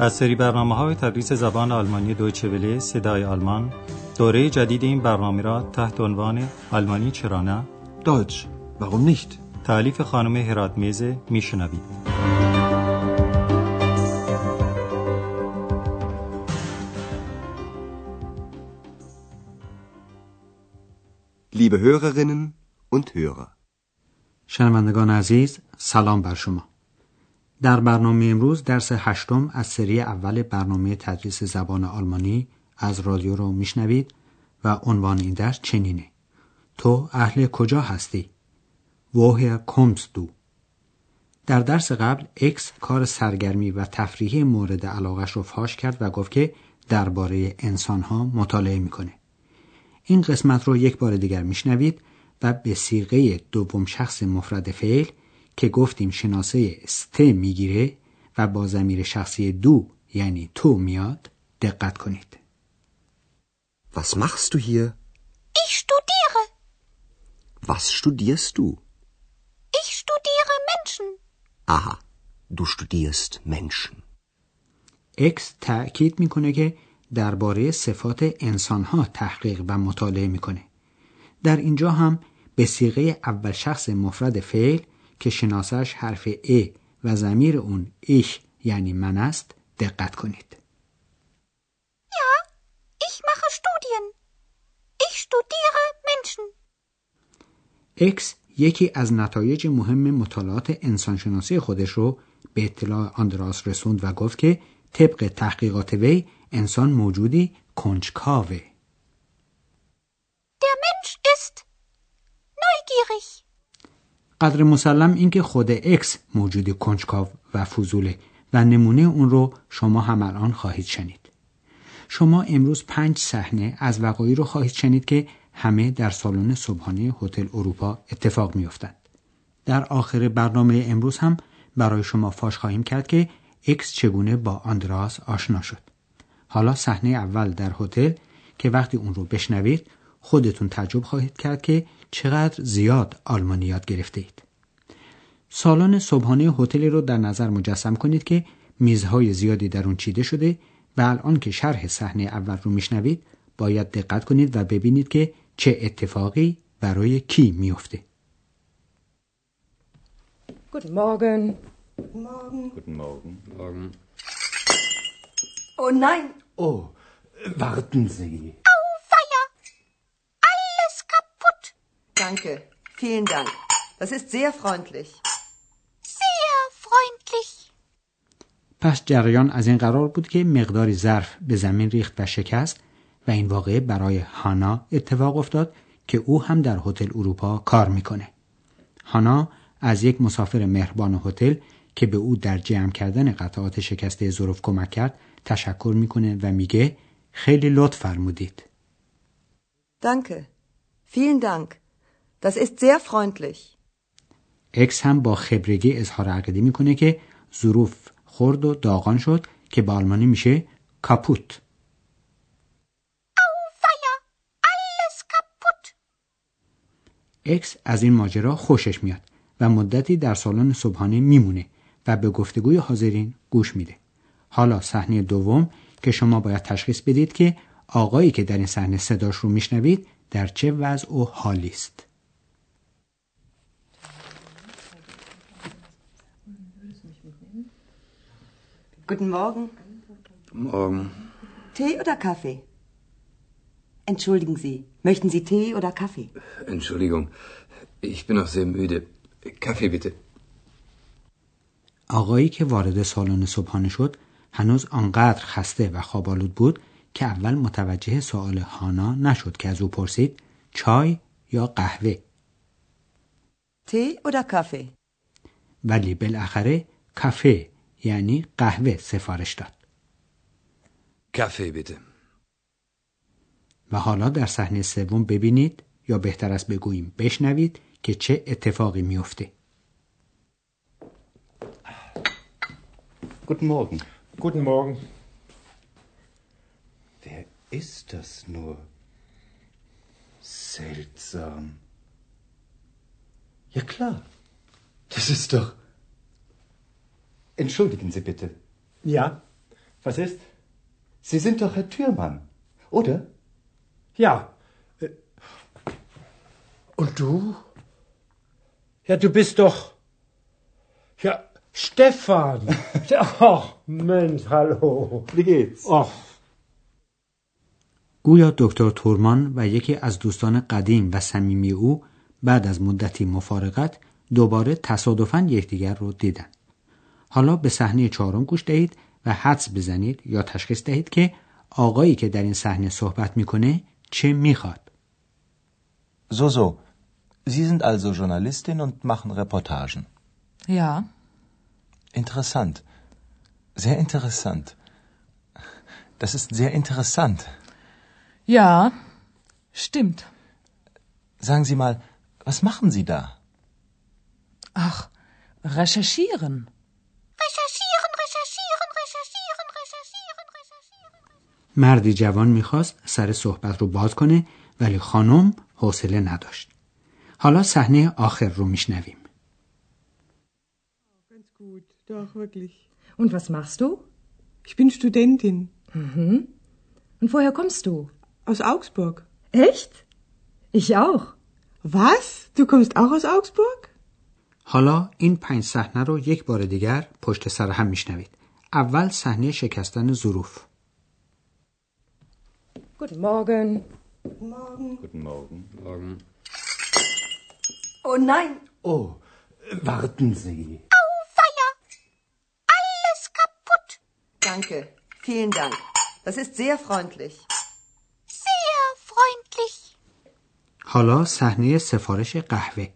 از سری برنامه های تدریس زبان آلمانی دویچه صدای آلمان دوره جدید این برنامه را تحت عنوان آلمانی چرا نه؟ Deutsch. Warum nicht? تعلیف خانم هرات میزه میشنوید Liebe Hörerinnen und Hörer. شنوندگان عزیز سلام بر شما در برنامه امروز درس هشتم از سری اول برنامه تدریس زبان آلمانی از رادیو رو میشنوید و عنوان این درس چنینه. تو اهل کجا هستی؟ ووهر کومست دو در درس قبل اکس کار سرگرمی و تفریحی مورد علاقش رو فاش کرد و گفت که درباره انسانها مطالعه می‌کنه. این قسمت رو یک بار دیگر میشنوید و به سیغه دوم شخص مفرد فعل که گفتیم شناسه است می‌گیره و با زمیر شخصی دو یعنی تو میاد دقت کنید. Was machst du hier? Ich studiere. Was studierst du? Ich studiere Menschen. Aha, du studierst Menschen. اکس تأکید می‌کنه که درباره صفات انسانها تحقیق و مطالعه می‌کنه. در اینجا هم به سیغه اول شخص مفرد فعل که شناسش حرف ا و زمیر اون ایش یعنی من است دقت کنید. Ja, ich mache Studien. Ich studiere Menschen. اکس یکی از نتایج مهم مطالعات انسانشناسی خودش رو به اطلاع آندراس رسوند و گفت که طبق تحقیقات وی انسان موجودی کنجکاوه. Der Mensch ist neugierig. قدر مسلم اینکه خود اکس موجودی کنجکاو و فضوله و نمونه اون رو شما هم الان خواهید شنید. شما امروز پنج صحنه از وقایعی رو خواهید شنید که همه در سالن صبحانه هتل اروپا اتفاق میافتند. در آخر برنامه امروز هم برای شما فاش خواهیم کرد که اکس چگونه با آندراس آشنا شد. حالا صحنه اول در هتل که وقتی اون رو بشنوید خودتون تعجب خواهید کرد که چقدر زیاد آلمانی یاد گرفته اید. سالن صبحانه هتلی رو در نظر مجسم کنید که میزهای زیادی در اون چیده شده و الان که شرح صحنه اول رو میشنوید باید دقت کنید و ببینید که چه اتفاقی برای کی میفته. Guten Morgen. Guten Morgen. Guten Morgen. Morgen. Oh nein, Oh, warten Sie. Danke. Vielen Dank. Das ist sehr freundlich. Sehr freundlich. پس جریان از این قرار بود که مقداری ظرف به زمین ریخت و شکست و این واقعه برای هانا اتفاق افتاد که او هم در هتل اروپا کار می‌کنه. هانا از یک مسافر مهربان هتل که به او در جمع کردن قطعات شکسته ظروف کمک کرد تشکر می‌کنه و میگه خیلی لطف فرمودید. Danke. Vielen Dank. Das ist sehr freundlich. اکس هم با خبرگی اظهار عقیده می‌کنه که ظروف خرد و داغان شد که به آلمانی میشه کاپوت. Feier. Alles kaputt. اکس از این ماجرا خوشش میاد و مدتی در سالن صبحانه میمونه و به گفتگوی حاضرین گوش میده. حالا صحنه دوم که شما باید تشخیص بدید که آقایی که در این صحنه صداش رو میشنوید در چه وضع و حالی است. Guten Morgen. Morgen. Tee oder Kaffee? Entschuldigen Sie, möchten Sie Tee oder Kaffee? Entschuldigung, ich bin noch sehr müde. Kaffee bitte. آقایی که وارد سالن صبحانه شد هنوز آنقدر خسته و خوابالود بود که اول متوجه سوال هانا نشد که از او پرسید چای یا قهوه Tee oder Kaffee? ولی بالاخره کافه یعنی قهوه سفارش داد Kaffee bitte. و حالا در صحنه سوم ببینید یا بهتر است بگوییم بشنوید که چه اتفاقی میفته Guten Morgen. Guten Morgen. Wer ist das nur? Seltsam. Ja klar. Das ist doch. Entschuldigen Sie bitte. Ja, Was ist? Sie sind doch Herr Türmann, oder? Ja. Äh, Und du? Ja, du bist doch. Ja, Stefan. Ach, Mensch, hallo. Wie geht's? Ach, گویا دکتر تورمان و یکی از دوستان قدیم و صمیمی او بعد از مدتی مفارقت دوباره تصادفاً یکدیگر رو دیدن. حالا به صحنه چهارم گوش دهید و حدس بزنید یا تشخیص دهید که آقایی که در این صحنه صحبت می‌کنه چه می‌خواد. So, so. Sie sind also Journalistin und machen Reportagen. Ja, Interessant. Sehr interessant. Das ist sehr interessant. ja, stimmt. Sagen Sie mal, was machen Sie da? Ach, recherchieren. Recherchieren, مردی جوان می‌خواست سر صحبت رو باز کنه ولی خانم حوصله نداشت. حالا صحنه آخر رو میشنویم. Ganz gut, doch, wirklich. Und was machst du? Ich bin Studentin Und woher kommst du? aus Augsburg. Echt? Ich auch. Was? Du kommst auch aus Augsburg? حالا این پنج صحنه رو یک بار دیگر پشت سر هم میشنوید. اول صحنه شکستن ظروف. Guten Morgen. Guten Morgen. Morgen. Oh nein, Oh, warten Sie. Auweia! Alles kaputt! danke. Vielen Dank. Das ist sehr freundlich. Sehr freundlich. حالا صحنه سفارش قهوه.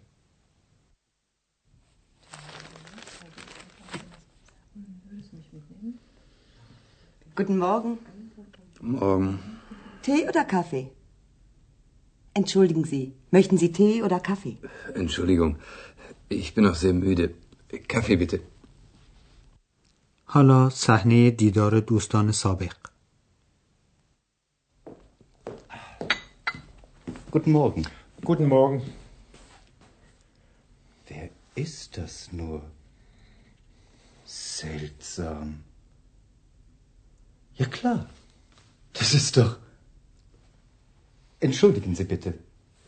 Guten Morgen. Morgen. Tee oder Kaffee? Entschuldigen Sie, möchten Sie Tee oder Kaffee? Entschuldigung. Ich bin noch sehr müde. Kaffee bitte. حالا صحنه دیدار دوستان سابق. Guten Morgen. guten Morgen. Wer ist das nur? Seltsam. Ja klar. Das ist doch. Entschuldigen Sie bitte.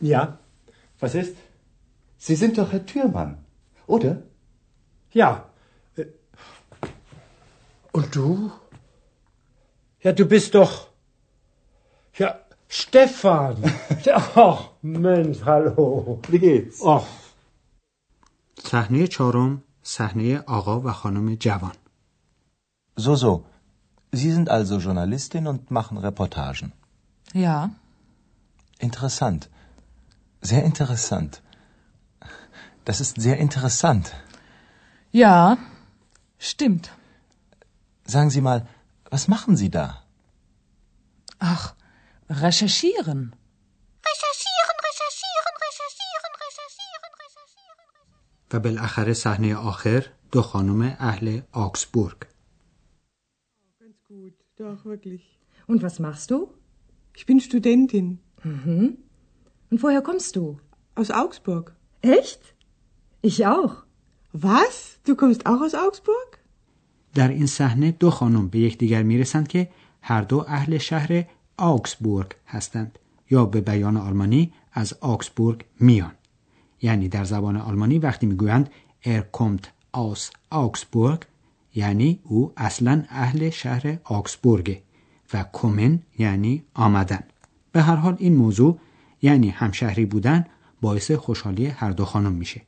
Ja, was ist? Sie sind doch Herr Türmann, oder? Ja. Äh, Und du? Ja, du bist doch. Ja, Stefan. Ach, Mensch, hallo. Wie geht's? Ach, صحنه چهارم صحنه آقا و خانم جوان. So, so. Sie sind also Journalistin und machen Reportagen. Ja, Interessant. Sehr interessant. Das ist sehr interessant. ja, stimmt. Sagen Sie mal, was machen Sie da? Ach, recherchieren. Recherchieren, recherchieren, recherchieren, recherchieren, recherchieren. و بالاخره صحنه آخر دو خانم اهل آکسبورگ. Ganz gut, doch, wirklich. Und was machst du? Ich bin Studentin Und woher kommst du? aus Augsburg. Echt? Ich auch. Was? Du kommst auch aus Augsburg? در این صحنه دو خانم به یکدیگر می‌رسند که هر دو اهل شهر آکسبورگ هستند یا به بیان آلمانی از آکسبورگ میان یعنی در زبان آلمانی وقتی می‌گویند er kommt aus آکسبورگ یعنی او اصلا اهل شهر آکسبورگه و کومن یعنی آمدن به هر حال این موضوع یعنی همشهری بودن باعث خوشحالی هر دو خانم میشه.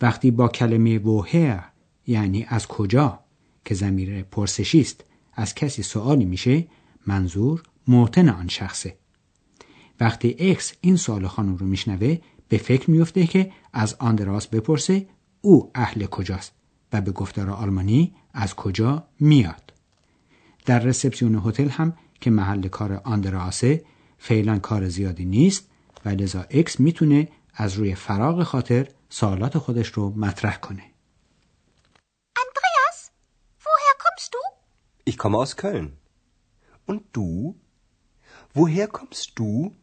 وقتی با کلمه ووهر یعنی از کجا که زمیر پرسشی است از کسی سوالی میشه منظور موتن آن شخصه. وقتی اکس این سوال خانم رو میشنوه به فکر میفته که از آندراس بپرسه او اهل کجاست؟ و به گفتار آلمانی از کجا میاد؟ در رسپسیون هتل هم که محل کار آندراسه فعلا کار زیادی نیست و لذا اکس می‌تونه از روی فراغ خاطر سوالات خودش رو مطرح کنه Andreas, woher kommst du? Ich komme aus Köln. Und du? Woher kommst du?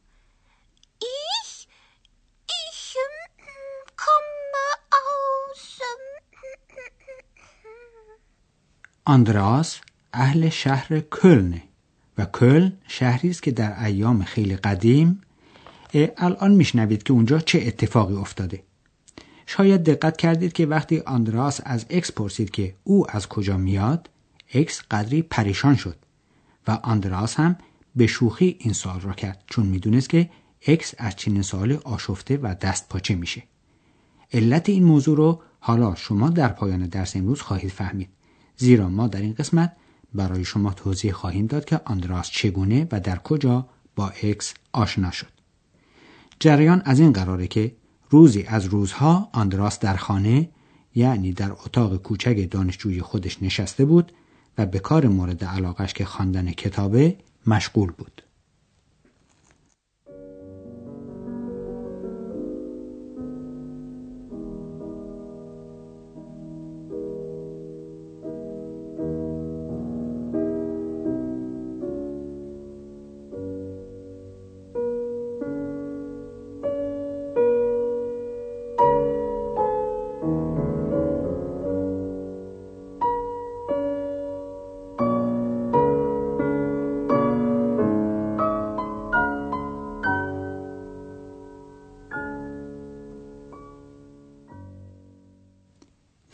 Ich? Ich ähm, komme aus. Ähm, آندراس اهل شهر کلنه و کلن شهری است که در ایام خیلی قدیم الان میشنوید که اونجا چه اتفاقی افتاده. شاید دقت کردید که وقتی آندراس از اکس پرسید که او از کجا میاد اکس قدری پریشان شد و آندراس هم به شوخی این سوال را کرد چون می‌دونست که اکس از چنین سوال آشفته و دست پاچه میشه. علت این موضوع رو حالا شما در پایان درس امروز خواهید فهمید. زیرا ما در این قسمت برای شما توضیح خواهیم داد که آندراس چگونه و در کجا با اکس آشنا شد جریان از این قراره که روزی از روزها آندراس در خانه یعنی در اتاق کوچک دانشجوی خودش نشسته بود و به کار مورد علاقش که خواندن کتابه مشغول بود.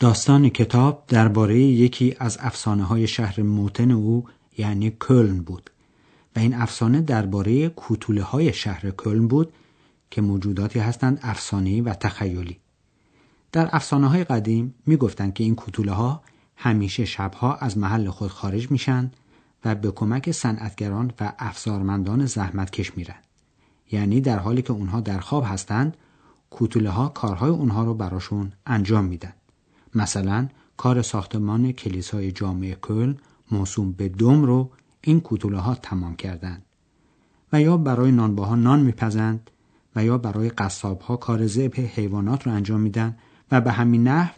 داستان کتاب درباره یکی از افسانه های شهر موتن او یعنی کلن بود. و این افسانه درباره کوتوله های شهر کلن بود که موجوداتی هستند افسانه‌ای و تخیلی. در افسانه های قدیم می گفتند که این کوتوله ها همیشه شبها از محل خود خارج میشن و به کمک صنعتگران و افزارمندان زحمتکش میرن یعنی در حالی که اونها در خواب هستند کوتوله ها کارهای اونها رو براشون انجام میدن. مثلا کار ساختمان کلیسای جامعه کل موسوم به دوم رو این کوتوله ها تمام کردند و یا برای نانباها نان میپزند و یا برای قصاب ها کار ذبح حیوانات رو انجام میدن و به همین نحو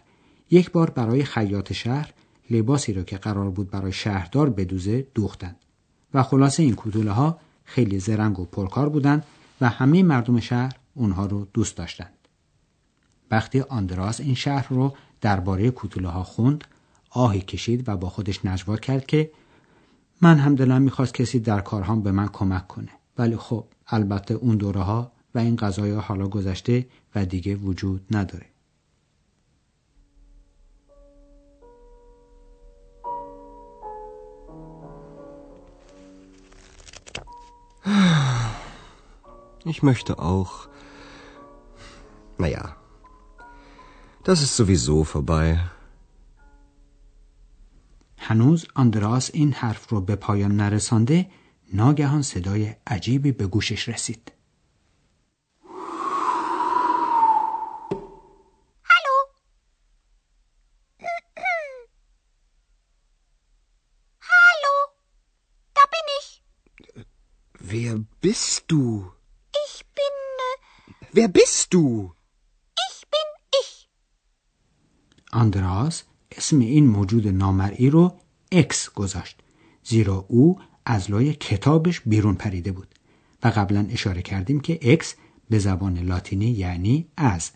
یک بار برای خیاط شهر لباسی رو که قرار بود برای شهردار بدوزه دوختند. و خلاصه این کوتوله ها خیلی زرنگ و پرکار بودند و همه مردم شهر اونها رو دوست داشتند. وقتی آندراس این شهر رو درباره کوتوله ها خوند آهی کشید و با خودش نجوا کرد که من هم دلم می‌خواست کسی در کارهام به من کمک کنه ولی خب البته اون دوره ها و این قضای حالا گذشته و دیگه وجود نداره Ich möchte auch. Naja, Das ist sowieso vorbei. هنوز آندراس این حرف رو به پایان نرسانده ناگهان صدای عجیبی به گوشش رسید. Hallo? Hallo? Da bin ich. Wer bist du? Ich bin. Äh, Wer bist du? آندراس اسم این موجود نامرئی رو اکس گذاشت زیرا او از لای کتابش بیرون پریده بود و قبلا اشاره کردیم که ex به زبان لاتینی یعنی از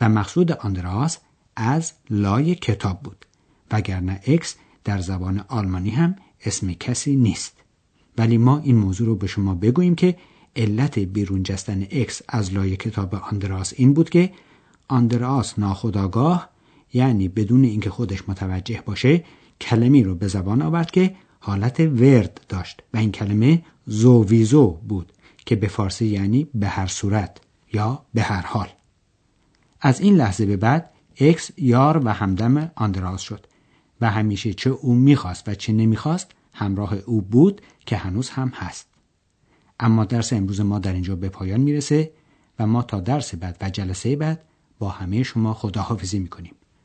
و مقصود آندراس از لای کتاب بود وگرنه اکس در زبان آلمانی هم اسم کسی نیست. ولی ما این موضوع رو به شما بگوییم که علت بیرون جستن اکس از لای کتاب آندراس این بود که آندراس ناخداگاه یعنی بدون اینکه خودش متوجه باشه کلمی رو به زبان آورد که حالت ورد داشت و این کلمه زوویزو بود که به فارسی یعنی به هر صورت یا به هر حال. از این لحظه به بعد اکس یار و همدم آندراس شد و همیشه چه او می‌خواست و چه نمی‌خواست همراه او بود که هنوز هم هست. اما درس امروز ما در اینجا به پایان می‌رسه و ما تا درس بعد و جلسه بعد با همه شما خداحافظی می‌کنیم.